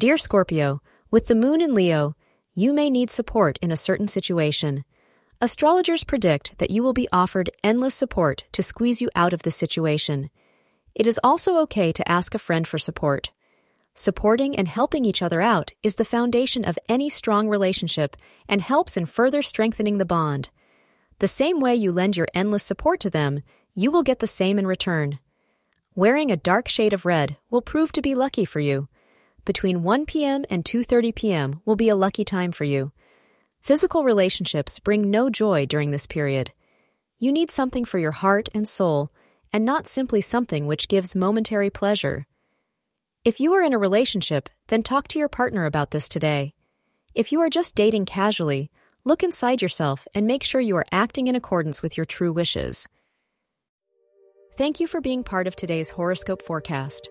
Dear Scorpio, with the moon in Leo, you may need support in a certain situation. Astrologers predict that you will be offered endless support to squeeze you out of the situation. It is also okay to ask a friend for support. Supporting and helping each other out is the foundation of any strong relationship and helps in further strengthening the bond. The same way you lend your endless support to them, you will get the same in return. Wearing a dark shade of red will prove to be lucky for you. Between 1 p.m. and 2:30 p.m. will be a lucky time for you. Physical relationships bring no joy during this period. You need something for your heart and soul, and not simply something which gives momentary pleasure. If you are in a relationship, then talk to your partner about this today. If you are just dating casually, look inside yourself and make sure you are acting in accordance with your true wishes. Thank you for being part of today's horoscope forecast.